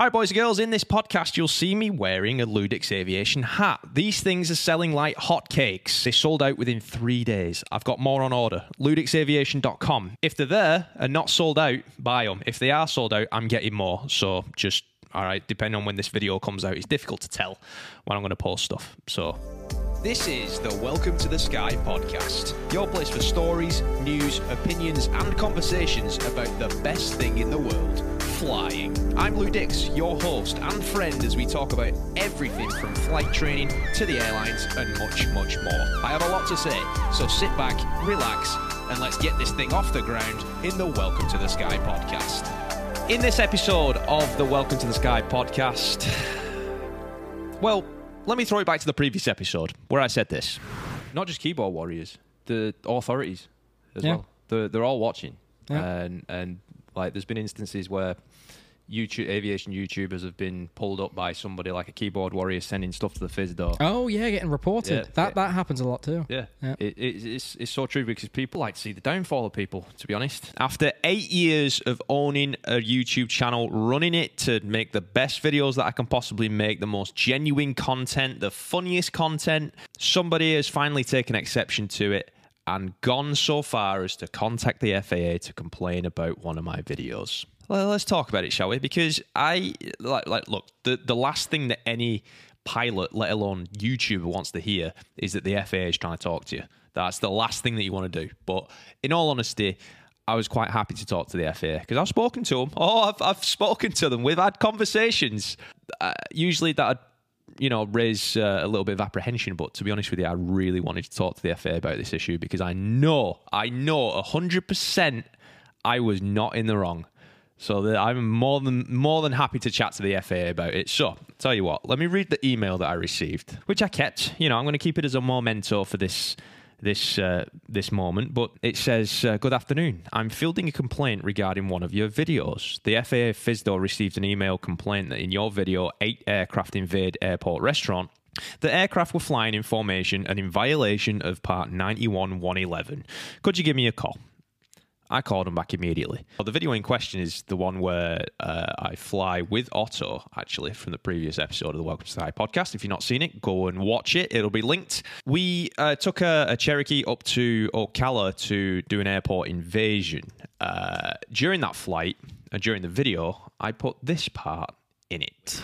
Right, boys and girls, in this podcast, you'll see me wearing a LewDix Aviation hat. These things are selling like hotcakes. They sold out within three days. I've got more on order. LewDixAviation.com. If they're there and not sold out, buy them. If they are sold out, I'm getting more. So just, all right, depending on when this video comes out, it's difficult to tell when I'm going to post stuff. So this is the Welcome to the Sky podcast, your place for stories, news, opinions, and conversations about the best thing in the world flying. I'm LewDix, your host and friend, as we talk about everything from flight training to the airlines and much, much more. I have a lot to say, so sit back, relax, and let's get this thing off the ground in the Welcome to the Sky podcast. In this episode of the Welcome to the Sky podcast, well, let me throw it back to the previous episode where I said this. Not just keyboard warriors, the authorities as Yeah. well. They're, they're all watching. Yeah. And, and like, there's been instances where YouTube, aviation YouTubers have been pulled up by somebody like a keyboard warrior sending stuff to the FSDO. Oh yeah, getting reported. Yeah, that yeah. that happens a lot too. Yeah, Yeah. It, it, it's, it's so true because people like to see the downfall of people, to be honest. After eight years of owning a YouTube channel, running it to make the best videos that I can possibly make, the most genuine content, the funniest content, somebody has finally taken exception to it and gone so far as to contact the FAA to complain about one of my videos. Well, let's talk about it, shall we? Because I like, like look, the, the last thing that any pilot, let alone YouTuber, wants to hear is that the FAA is trying to talk to you. That's the last thing that you want to do. But in all honesty, I was quite happy to talk to the FAA because I've spoken to them. Oh, I've, I've spoken to them. We've had conversations. Uh, usually that you know, raise uh, a little bit of apprehension. But to be honest with you, I really wanted to talk to the FAA about this issue because I know, I know, hundred percent, I was not in the wrong. So I'm more than more than happy to chat to the FAA about it. So, tell you what, let me read the email that I received, which I kept. You know, I'm going to keep it as a memento for this this uh, this moment. But it says, uh, "Good afternoon. I'm fielding a complaint regarding one of your videos. The FAA FSDO received an email complaint that in your video, eight aircraft invade airport restaurant." The aircraft were flying in formation and in violation of Part 91 111. Could you give me a call? I called him back immediately. Well, the video in question is the one where uh, I fly with Otto, actually, from the previous episode of the Welcome to the Sky podcast. If you've not seen it, go and watch it. It'll be linked. We uh, took a, a Cherokee up to Ocala to do an airport invasion. Uh, during that flight, and during the video, I put this part in it.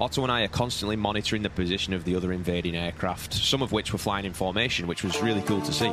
Otto and I are constantly monitoring the position of the other invading aircraft, some of which were flying in formation, which was really cool to see.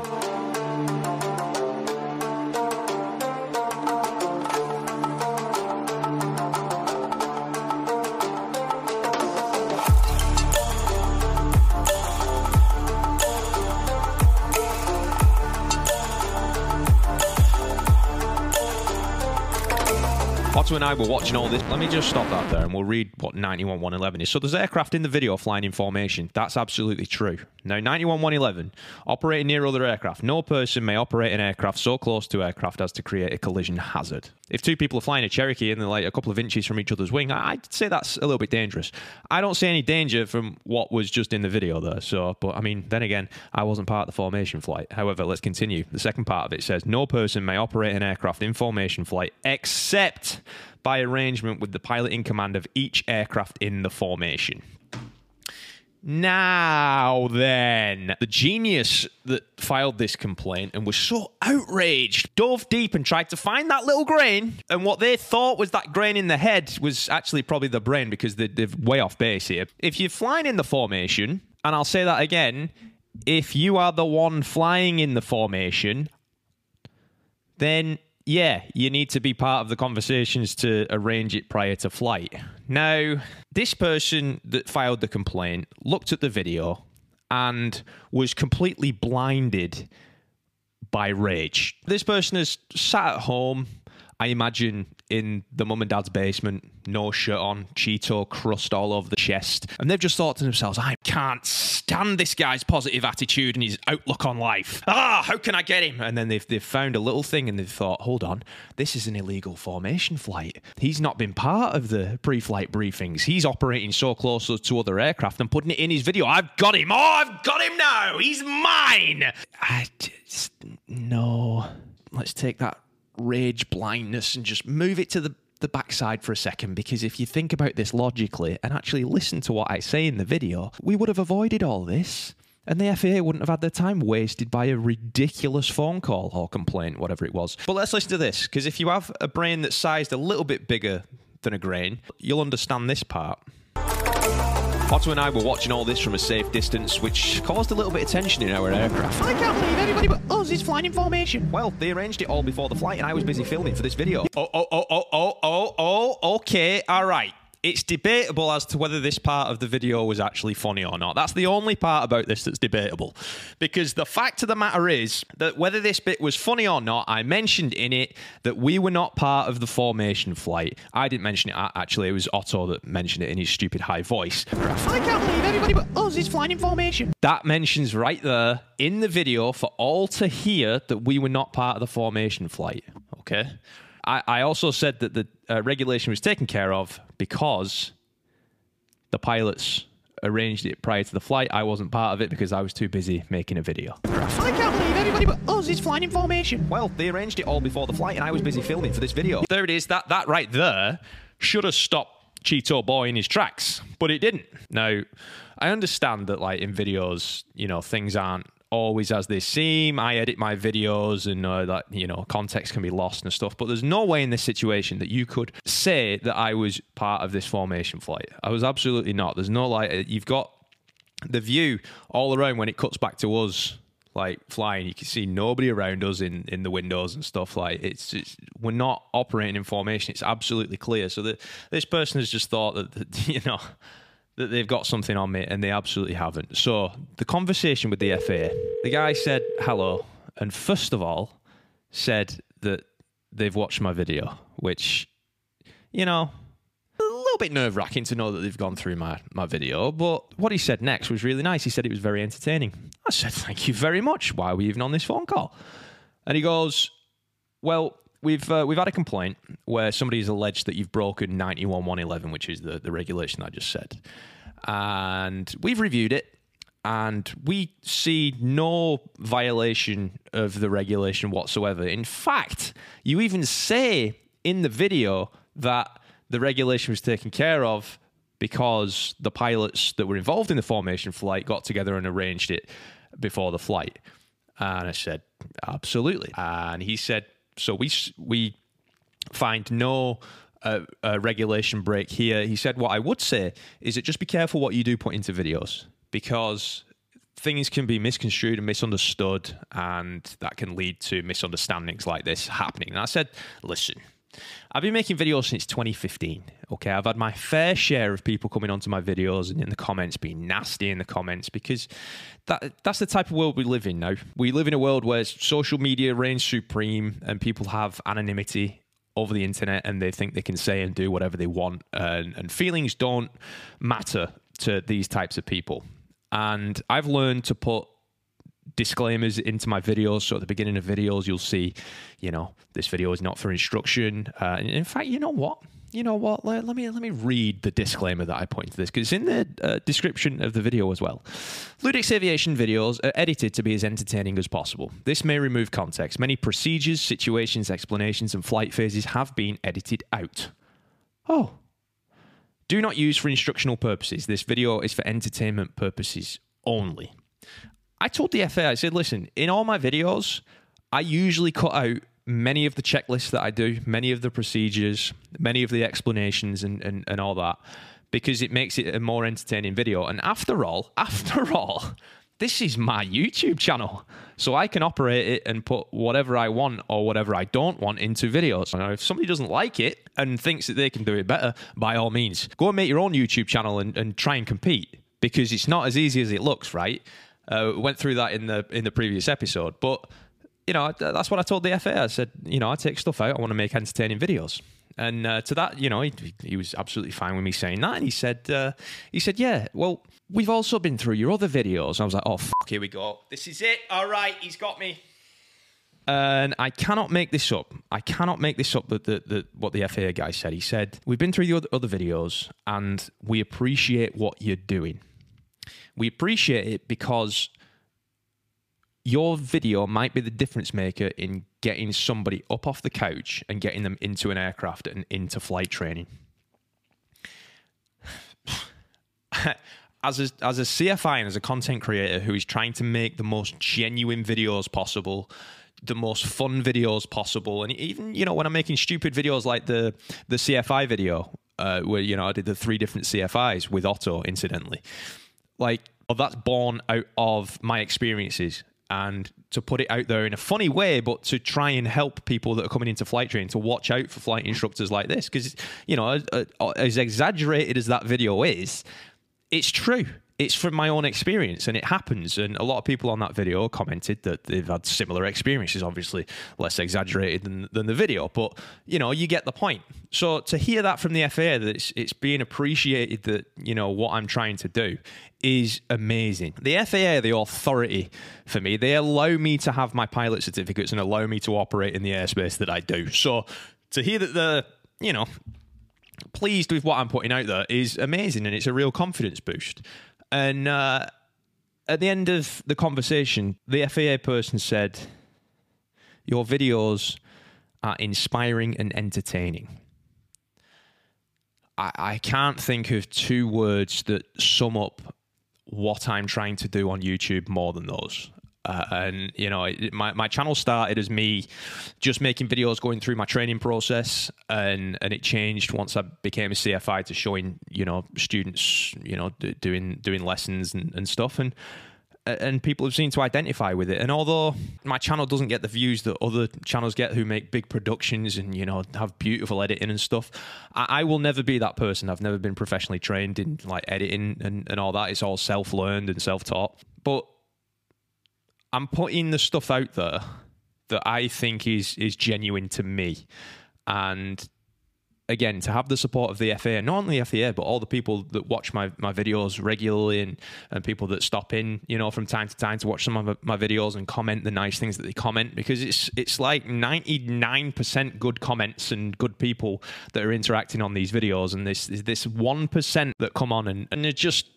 And I were watching all this. Let me just stop that there and we'll read what 91111 is. So there's aircraft in the video flying in formation. That's absolutely true. Now, 91111, operating near other aircraft. No person may operate an aircraft so close to aircraft as to create a collision hazard. If two people are flying a Cherokee and they're like a couple of inches from each other's wing, I'd say that's a little bit dangerous. I don't see any danger from what was just in the video there. So, but I mean, then again, I wasn't part of the formation flight. However, let's continue. The second part of it says no person may operate an aircraft in formation flight except by arrangement with the pilot in command of each aircraft in the formation. Now then, the genius that filed this complaint and was so outraged dove deep and tried to find that little grain. And what they thought was that grain in the head was actually probably the brain because they- they're way off base here. If you're flying in the formation, and I'll say that again, if you are the one flying in the formation, then yeah, you need to be part of the conversations to arrange it prior to flight. Now, this person that filed the complaint looked at the video and was completely blinded by rage. This person has sat at home, I imagine, in the mum and dad's basement, no shirt on, Cheeto crust all over the chest. And they've just thought to themselves, I can't stand this guy's positive attitude and his outlook on life. Ah, how can I get him? And then they've, they've found a little thing and they've thought, hold on, this is an illegal formation flight. He's not been part of the pre flight briefings. He's operating so close to other aircraft and putting it in his video. I've got him. Oh, I've got him now. He's mine. I just, no. Let's take that rage blindness and just move it to the the backside for a second because if you think about this logically and actually listen to what I say in the video, we would have avoided all this. And the FAA wouldn't have had their time wasted by a ridiculous phone call or complaint, whatever it was. But let's listen to this, because if you have a brain that's sized a little bit bigger than a grain, you'll understand this part. Otto and I were watching all this from a safe distance, which caused a little bit of tension in our aircraft. I can't believe everybody but us is flying in formation. Well, they arranged it all before the flight, and I was busy filming for this video. Oh, oh, oh, oh, oh, oh, oh, okay, all right. It's debatable as to whether this part of the video was actually funny or not. That's the only part about this that's debatable. Because the fact of the matter is that whether this bit was funny or not, I mentioned in it that we were not part of the formation flight. I didn't mention it, actually. It was Otto that mentioned it in his stupid high voice. I can't believe everybody but us is flying in formation. That mentions right there in the video for all to hear that we were not part of the formation flight. Okay? I, I also said that the uh, regulation was taken care of because the pilots arranged it prior to the flight. I wasn't part of it because I was too busy making a video. I can't believe everybody but us is flying in formation. Well, they arranged it all before the flight, and I was busy filming for this video. There it is. That that right there should have stopped Cheeto Boy in his tracks, but it didn't. Now, I understand that, like in videos, you know, things aren't always as they seem. I edit my videos and uh, that you know context can be lost and stuff. But there's no way in this situation that you could say that I was part of this formation flight. I was absolutely not. There's no like uh, you've got the view all around when it cuts back to us like flying you can see nobody around us in in the windows and stuff like it's, it's we're not operating in formation it's absolutely clear so that this person has just thought that, that you know that they've got something on me, and they absolutely haven't. So the conversation with the FA, the guy said hello, and first of all, said that they've watched my video, which, you know, a little bit nerve wracking to know that they've gone through my, my video. But what he said next was really nice. He said it was very entertaining. I said, Thank you very much. Why are we even on this phone call? And he goes, Well, we've uh, we've had a complaint where somebody's alleged that you've broken 91111, which is the, the regulation I just said. And we've reviewed it and we see no violation of the regulation whatsoever. In fact, you even say in the video that the regulation was taken care of because the pilots that were involved in the formation flight got together and arranged it before the flight. And I said, absolutely. And he said, so we we find no uh, uh, regulation break here. He said, what I would say is that just be careful what you do put into videos because things can be misconstrued and misunderstood, and that can lead to misunderstandings like this happening. And I said, listen, I've been making videos since 2015. Okay, I've had my fair share of people coming onto my videos and in the comments being nasty in the comments because that that's the type of world we live in now. We live in a world where social media reigns supreme and people have anonymity over the internet and they think they can say and do whatever they want and, and feelings don't matter to these types of people. And I've learned to put disclaimers into my videos. So at the beginning of videos, you'll see, you know, this video is not for instruction. Uh, in fact, you know what? You know what? Let, let, me let me read the disclaimer that I put into this because it's in the uh, description of the video as well. LewDix Aviation videos are edited to be as entertaining as possible. This may remove context. Many procedures, situations, explanations, and flight phases have been edited out. Oh. Do not use for instructional purposes. This video is for entertainment purposes only. I told the FA, I said, listen, in all my videos, I usually cut out many of the checklists that I do, many of the procedures, many of the explanations, and, and, and all that, because it makes it a more entertaining video. And after all, after all, this is my YouTube channel. So I can operate it and put whatever I want or whatever I don't want into videos. Now, if somebody doesn't like it and thinks that they can do it better, by all means, go and make your own YouTube channel and, and try and compete because it's not as easy as it looks, right? Uh, went through that in the in the previous episode, but you know that's what I told the FA. I said, you know, I take stuff out. I want to make entertaining videos. And uh, to that, you know, he, he, was absolutely fine with me saying that. And he said, uh, he said, yeah, well, we've also been through your other videos. And I was like, oh, fuck, here we go. This is it. All right, he's got me. And I cannot make this up. I cannot make this up. That the, the, what the FA guy said. He said, we've been through the other, other videos, and we appreciate what you're doing. We appreciate it because your video might be the difference maker in getting somebody up off the couch and getting them into an aircraft and into flight training. as a, as a CFI and as a content creator who is trying to make the most genuine videos possible, the most fun videos possible, and even you know when I'm making stupid videos like the the CFI video uh, where you know I did the three different CFIs with Otto, incidentally, like well, that's born out of my experiences and to put it out there in a funny way, but to try and help people that are coming into flight training to watch out for flight instructors like this. Because, you know, as, uh, as exaggerated as that video is, it's true. It's from my own experience and it happens. And a lot of people on that video commented that they've had similar experiences, obviously less exaggerated than, than the video. But, you know, you get the point. So to hear that from the FAA, that it's, it's being appreciated that, you know, what I'm trying to do is amazing. The FAA, the authority for me, they allow me to have my pilot certificates and allow me to operate in the airspace that I do. So to hear that the, you know, pleased with what I'm putting out there is amazing and it's a real confidence boost. And uh, at the end of the conversation, the FAA person said, Your videos are inspiring and entertaining. I, I can't think of two words that sum up what I'm trying to do on YouTube more than those. Uh, and you know, my my channel started as me just making videos, going through my training process, and and it changed once I became a CFI to showing you know students you know d- doing doing lessons and, and stuff, and and people have seemed to identify with it. And although my channel doesn't get the views that other channels get who make big productions and, you know, have beautiful editing and stuff, I, I will never be that person. I've never been professionally trained in like editing and, and all that. It's all self learned and self taught. But I'm putting the stuff out there that I think is is genuine to me. And again, to have the support of the FA, not only FA, but all the people that watch my, my videos regularly and, and people that stop in, you know, from time to time to watch some of my videos and comment the nice things that they comment because it's it's like 99% good comments and good people that are interacting on these videos and this this 1% that come on and, and they're just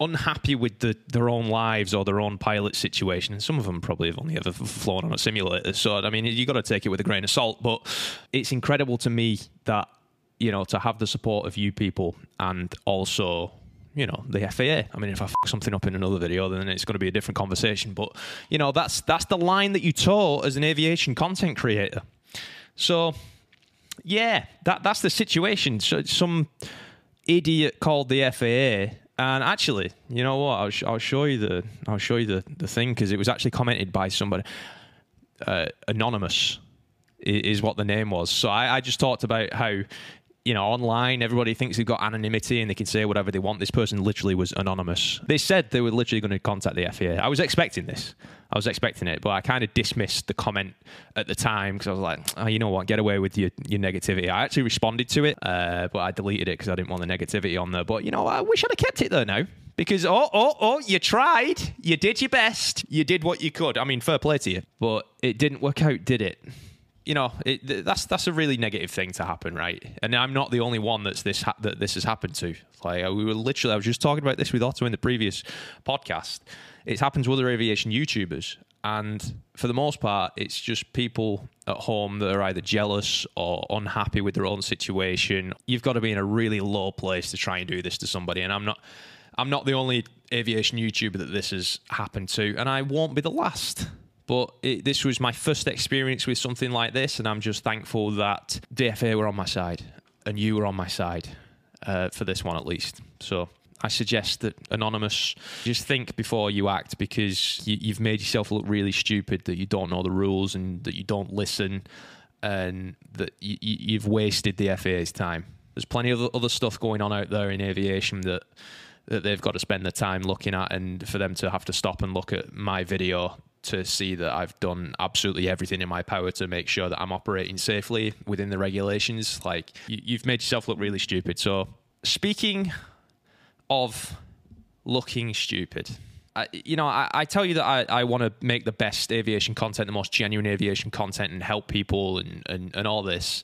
unhappy with the, their own lives or their own pilot situation. And some of them probably have only ever flown on a simulator. So, I mean, you got to take it with a grain of salt. But it's incredible to me that, you know, to have the support of you people and also you know the FAA. I mean, if I fuck something up in another video, then it's going to be a different conversation. But you know, that's that's the line that you toe as an aviation content creator. So, yeah, that that's the situation. So some idiot called the FAA and actually, you know what? I'll, sh- I'll show you the I'll show you the, the thing because it was actually commented by somebody uh, anonymous is, what the name was. So I, I just talked about how you know, online, everybody thinks they've got anonymity and they can say whatever they want. This person literally was anonymous. They said they were literally going to contact the FAA. I was expecting this. I was expecting it, but I kind of dismissed the comment at the time because I was like, oh, you know what, get away with your, your negativity. I actually responded to it, uh, but I deleted it because I didn't want the negativity on there. But, you know, I wish I'd have kept it there now because, oh, oh, oh, you tried. You did your best. You did what you could. I mean, fair play to you, but it didn't work out, did it? You know, it, that's that's a really negative thing to happen, right? And I'm not the only one that's this ha- that this has happened to. Like we were literally, I was just talking about this with Otto in the previous podcast. It's happened to other aviation YouTubers, and for the most part, it's just people at home that are either jealous or unhappy with their own situation. You've got to be in a really low place to try and do this to somebody, and I'm not. I'm not the only aviation YouTuber that this has happened to, and I won't be the last. But it, this was my first experience with something like this, and I'm just thankful that DFA were on my side and you were on my side uh, for this one at least. So I suggest that anonymous, just think before you act because you, have made yourself look really stupid that you don't know the rules and that you don't listen and that you, you've wasted the FAA's time. There's plenty of other stuff going on out there in aviation that that they've got to spend the time looking at, and for them to have to stop and look at my video to see that I've done absolutely everything in my power to make sure that I'm operating safely within the regulations. Like you, have made yourself look really stupid. So speaking of looking stupid. I, you know, I, I, tell you that I, I want to make the best aviation content, the most genuine aviation content, and help people and, and, and all this.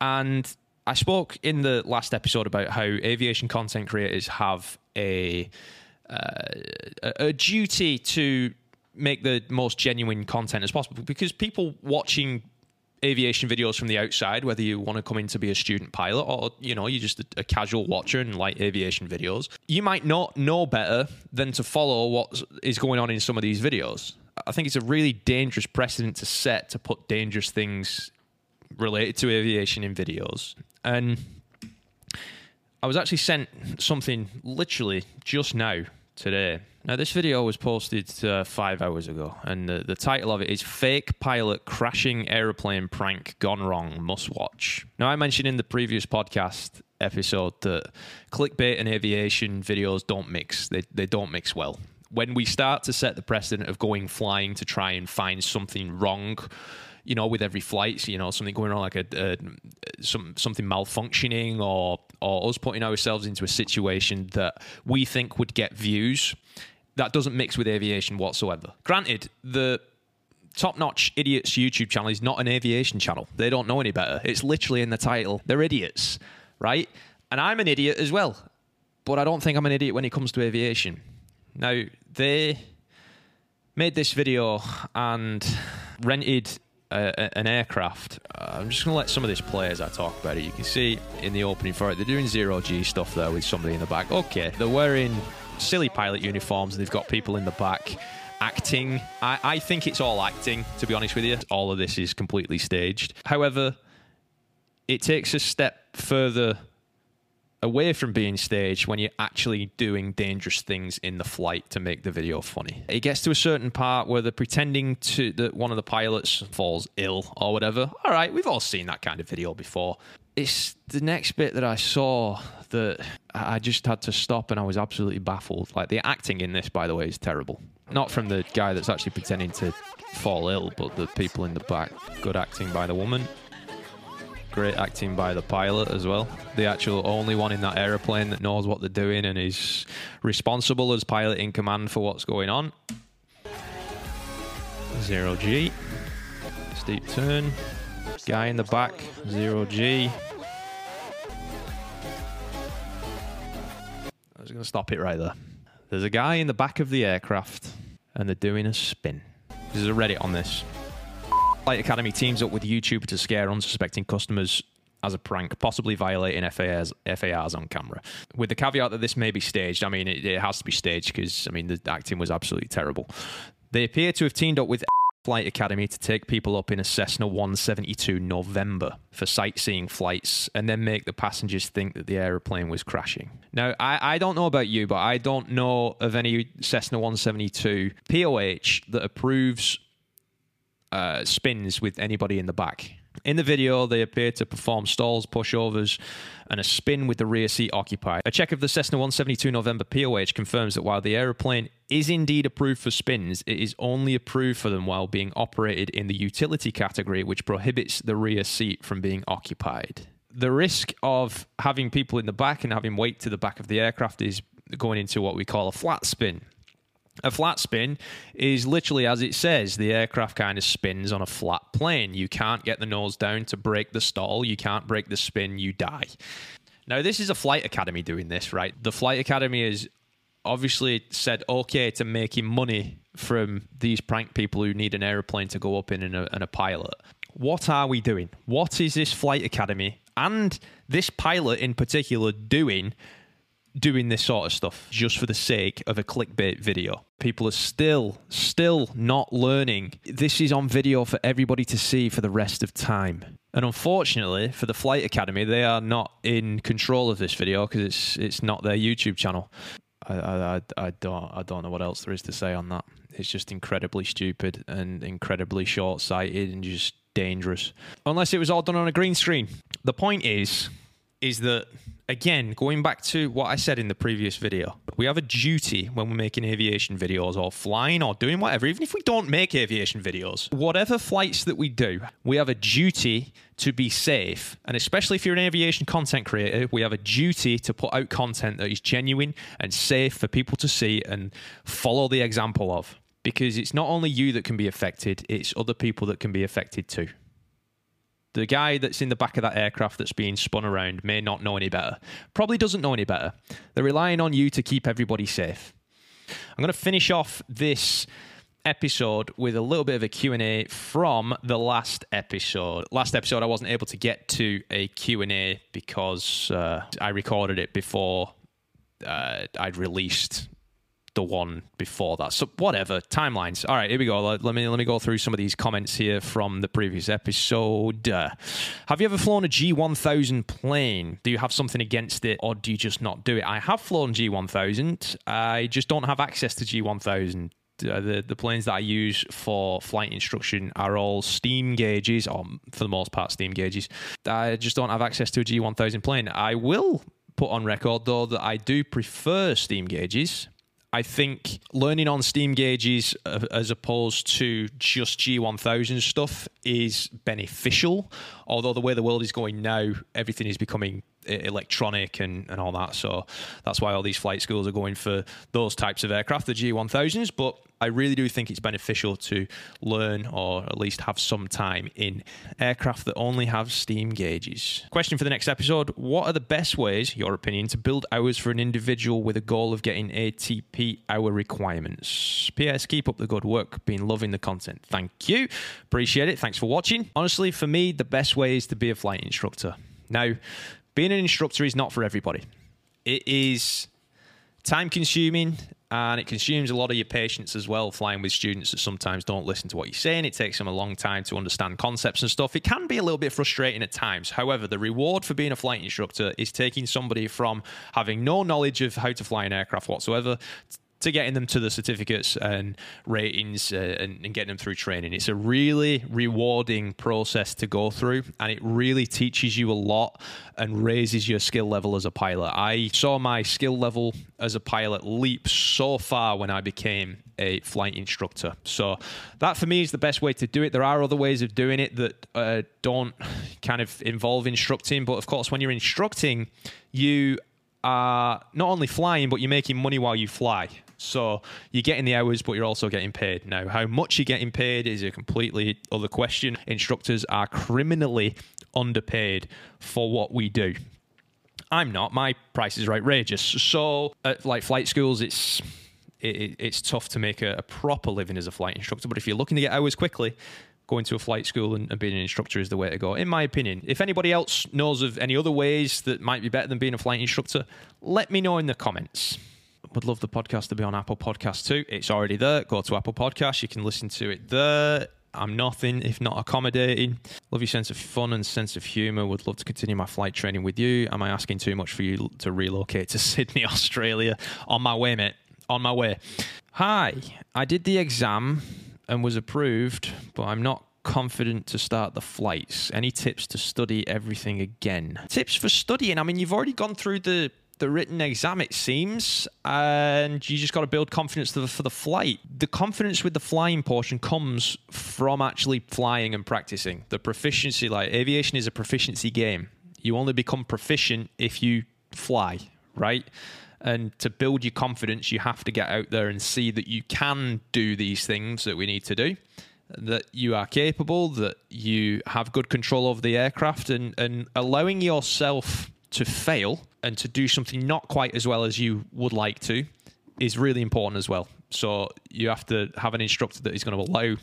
And I spoke in the last episode about how aviation content creators have a uh, a duty to make the most genuine content as possible because people watching aviation videos from the outside whether you want to come in to be a student pilot or you know you're just a, a casual watcher and like aviation videos you might not know better than to follow what is going on in some of these videos. I think it's a really dangerous precedent to set to put dangerous things related to aviation in videos. And I was actually sent something literally just now today. Now, this video was posted uh, five hours ago, and the, the title of it is Fake Pilot Crashing Aeroplane Prank Gone Wrong Must Watch. Now, I mentioned in the previous podcast episode that clickbait and aviation videos don't mix, they, they don't mix well. When we start to set the precedent of going flying to try and find something wrong, you know, with every flight, you know, something going on like a, a some something malfunctioning or or us putting ourselves into a situation that we think would get views. That doesn't mix with aviation whatsoever. Granted, the Top Notch Idiots YouTube channel is not an aviation channel. They don't know any better. It's literally in the title. They're idiots, right? And I'm an idiot as well. But I don't think I'm an idiot when it comes to aviation. Now, they made this video and rented a, an aircraft. I'm just going to let some of this play as I talk about it. You can see in the opening for it, they're doing zero G stuff there with somebody in the back. Okay, they're wearing silly pilot uniforms and they've got people in the back acting. I, I think it's all acting, to be honest with you. All of this is completely staged. However, it takes a step further away from being staged when you're actually doing dangerous things in the flight to make the video funny. It gets to a certain part where they're pretending to that one of the pilots falls ill or whatever. All right, we've all seen that kind of video before. It's the next bit that I saw that I just had to stop and I was absolutely baffled. Like the acting in this, by the way, is terrible. Not from the guy that's actually pretending to fall ill, but the people in the back. Good acting by the woman great acting by the pilot as well. The actual only one in that aeroplane that knows what they're doing and is responsible as pilot in command for what's going on. Zero G. Steep turn. Guy in the back. Zero G. I was going to stop it right there. There's a guy in the back of the aircraft and they're doing a spin. There's a Reddit on this. Flight Academy teams up with YouTube to scare unsuspecting customers as a prank, possibly violating FARs, FARs on camera. With the caveat that this may be staged, I mean, it, it has to be staged because, I mean, the acting was absolutely terrible. They appear to have teamed up with Flight Academy to take people up in a Cessna 172 November for sightseeing flights and then make the passengers think that the aeroplane was crashing. Now, I, I don't know about you, but I don't know of any Cessna 172 POH that approves uh, spins with anybody in the back. In the video, they appear to perform stalls, pushovers, and a spin with the rear seat occupied. A check of the Cessna 172 November POH confirms that while the aeroplane is indeed approved for spins, it is only approved for them while being operated in the utility category, which prohibits the rear seat from being occupied. The risk of having people in the back and having weight to the back of the aircraft is going into what we call a flat spin. A flat spin is literally as it says, the aircraft kind of spins on a flat plane. You can't get the nose down to break the stall, you can't break the spin, you die. Now, this is a flight academy doing this, right? The flight academy is obviously said okay to making money from these prank people who need an aeroplane to go up in and a, and a pilot. What are we doing? What is this flight academy and this pilot in particular doing doing this sort of stuff just for the sake of a clickbait video. People are still, still not learning. This is on video for everybody to see for the rest of time. And unfortunately, for the Flight Academy, they are not in control of this video because it's it's not their YouTube channel. I, I, I don't I don't know what else there is to say on that. It's just incredibly stupid and incredibly short sighted and just dangerous. Unless it was all done on a green screen. The point is, is that again, going back to what I said in the previous video, we have a duty when we're making aviation videos or flying or doing whatever, even if we don't make aviation videos, whatever flights that we do, we have a duty to be safe. And especially if you're an aviation content creator, we have a duty to put out content that is genuine and safe for people to see and follow the example of. Because it's not only you that can be affected, it's other people that can be affected too. The guy that's in the back of that aircraft that's being spun around may not know any better. Probably doesn't know any better. They're relying on you to keep everybody safe. I'm going to finish off this episode with a little bit of a Q&A from the last episode. Last episode I wasn't able to get to a Q&A because uh, I recorded it before uh, I'd released the one before that. So whatever timelines. All right, here we go. Let, let, me let me go through some of these comments here from the previous episode. Uh, have you ever flown a G1000 plane? Do you have something against it, or do you just not do it? I have flown G1000. I just don't have access to G1000. Uh, the the planes that I use for flight instruction are all steam gauges, or for the most part, steam gauges. I just don't have access to a G1000 plane. I will put on record though that I do prefer steam gauges. I think learning on steam gauges uh, as opposed to just G1000 stuff is beneficial. Although the way the world is going now, everything is becoming electronic and, and all that. So that's why all these flight schools are going for those types of aircraft, the G1000s. But I really do think it's beneficial to learn or at least have some time in aircraft that only have steam gauges. Question for the next episode What are the best ways, your opinion, to build hours for an individual with a goal of getting ATP hour requirements? P.S. Keep up the good work. Been loving the content. Thank you. Appreciate it. Thanks for watching. Honestly, for me, the best way is to be a flight instructor. Now, being an instructor is not for everybody. It is time consuming and it consumes a lot of your patience as well flying with students that sometimes don't listen to what you're saying. It takes them a long time to understand concepts and stuff. It can be a little bit frustrating at times. However the reward for being a flight instructor is taking somebody from having no knowledge of how to fly an aircraft whatsoever to getting them to the certificates and ratings uh, and, and getting them through training. It's a really rewarding process to go through, and it really teaches you a lot and raises your skill level as a pilot. I saw my skill level as a pilot leap so far when I became a flight instructor. So that for me is the best way to do it. There are other ways of doing it that uh, don't kind of involve instructing, but of course, when you're instructing, you are not only flying, but you're making money while you fly. So you're getting the hours, but you're also getting paid. Now, how much you're getting paid is a completely other question. Instructors are criminally underpaid for what we do. I'm not. My prices are outrageous. So, at like flight schools, it's it, it's tough to make a, a, proper living as a flight instructor. But if you're looking to get hours quickly, going to a flight school and, and, being an instructor is the way to go, in my opinion. If anybody else knows of any other ways that might be better than being a flight instructor, let me know in the comments would love the podcast to be on Apple Podcast too. It's already there. Go to Apple Podcast. You can listen to it there. I'm nothing if not accommodating. Love your sense of fun and sense of humour. Would love to continue my flight training with you. Am I asking too much for you to relocate to Sydney, Australia? On my way, mate. On my way. Hi, I did the exam and was approved, but I'm not confident to start the flights. Any tips to study everything again? Tips for studying? I mean, you've already gone through the the written exam, it seems, and you just got to build confidence for the, flight. The confidence with the flying portion comes from actually flying and practicing. The proficiency, like aviation, is a proficiency game. You only become proficient if you fly, right? And to build your confidence, you have to get out there and see that you can do these things that we need to do that you are capable, that you have good control over the aircraft, and, and allowing yourself to fail and to do something not quite as well as you would like to is really important as well. So you have to have an instructor that is going to allow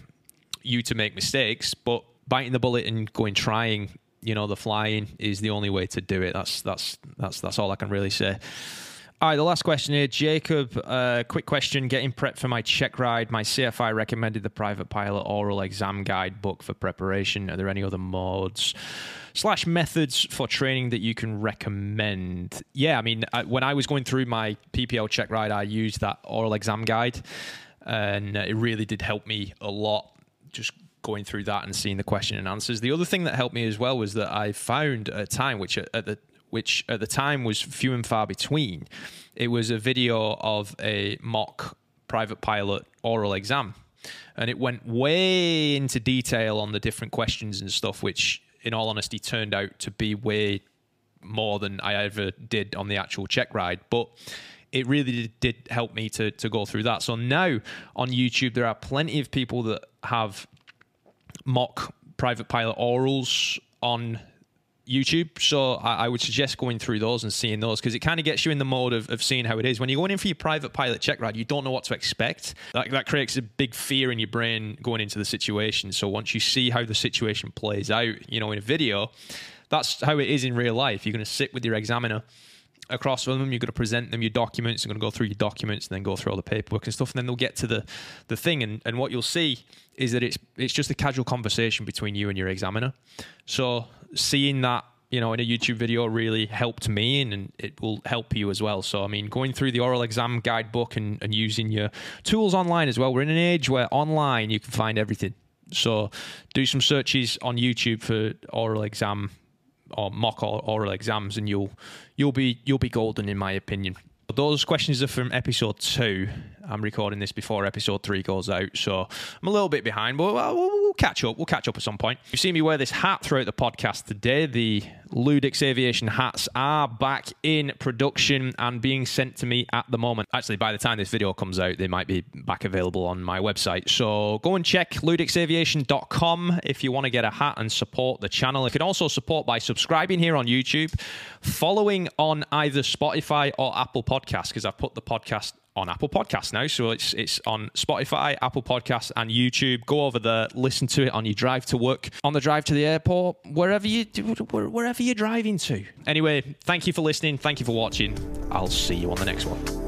you to make mistakes, but biting the bullet and going trying, you know, the flying is the only way to do it. That's that's that's that's all I can really say. All right, the last question here, Jacob. Uh, quick question: Getting prepped for my check ride. My CFI recommended the private pilot oral exam guide book for preparation. Are there any other modes slash methods for training that you can recommend? Yeah, I mean, I, when I was going through my PPL check ride, I used that oral exam guide, and it really did help me a lot. Just going through that and seeing the question and answers. The other thing that helped me as well was that I found a time, which at the which at the time was few and far between. It was a video of a mock private pilot oral exam. And it went way into detail on the different questions and stuff, which, in all honesty, turned out to be way more than I ever did on the actual check ride. But it really did help me to, to go through that. So now on YouTube, there are plenty of people that have mock private pilot orals on YouTube. So I, I would suggest going through those and seeing those because it kind of gets you in the mode of, of seeing how it is. When you're going in for your private pilot check ride, you don't know what to expect. That, that creates a big fear in your brain going into the situation. So once you see how the situation plays out, you know, in a video, that's how it is in real life. You're going to sit with your examiner across from them. You're going to present them your documents. You're going to go through your documents and then go through all the paperwork and stuff. And then they'll get to the the thing. And, and what you'll see is that it's it's just a casual conversation between you and your examiner. So seeing that you know in a YouTube video really helped me and, and it will help you as well. So I mean going through the oral exam guidebook and, and using your tools online as well. We're in an age where online you can find everything. So do some searches on YouTube for oral exam or mock oral exams, and you'll you'll be you'll be golden in my opinion. Those questions are from episode two. I'm recording this before episode three goes out, so I'm a little bit behind, but we'll, we'll, catch up. We'll catch up at some point. You've seen me wear this hat throughout the podcast today. The LewDix Aviation hats are back in production and being sent to me at the moment. Actually, by the time this video comes out, they might be back available on my website. So go and check lewdixaviation.com if you want to get a hat and support the channel. You can also support by subscribing here on YouTube, following on either Spotify or Apple Podcasts, because I've put the podcast on Apple Podcasts now. So it's it's on Spotify, Apple Podcasts, and YouTube. Go over there, listen to it on your drive to work, on the drive to the airport, wherever you wherever you're driving to. Anyway, thank you for listening. Thank you for watching. I'll see you on the next one.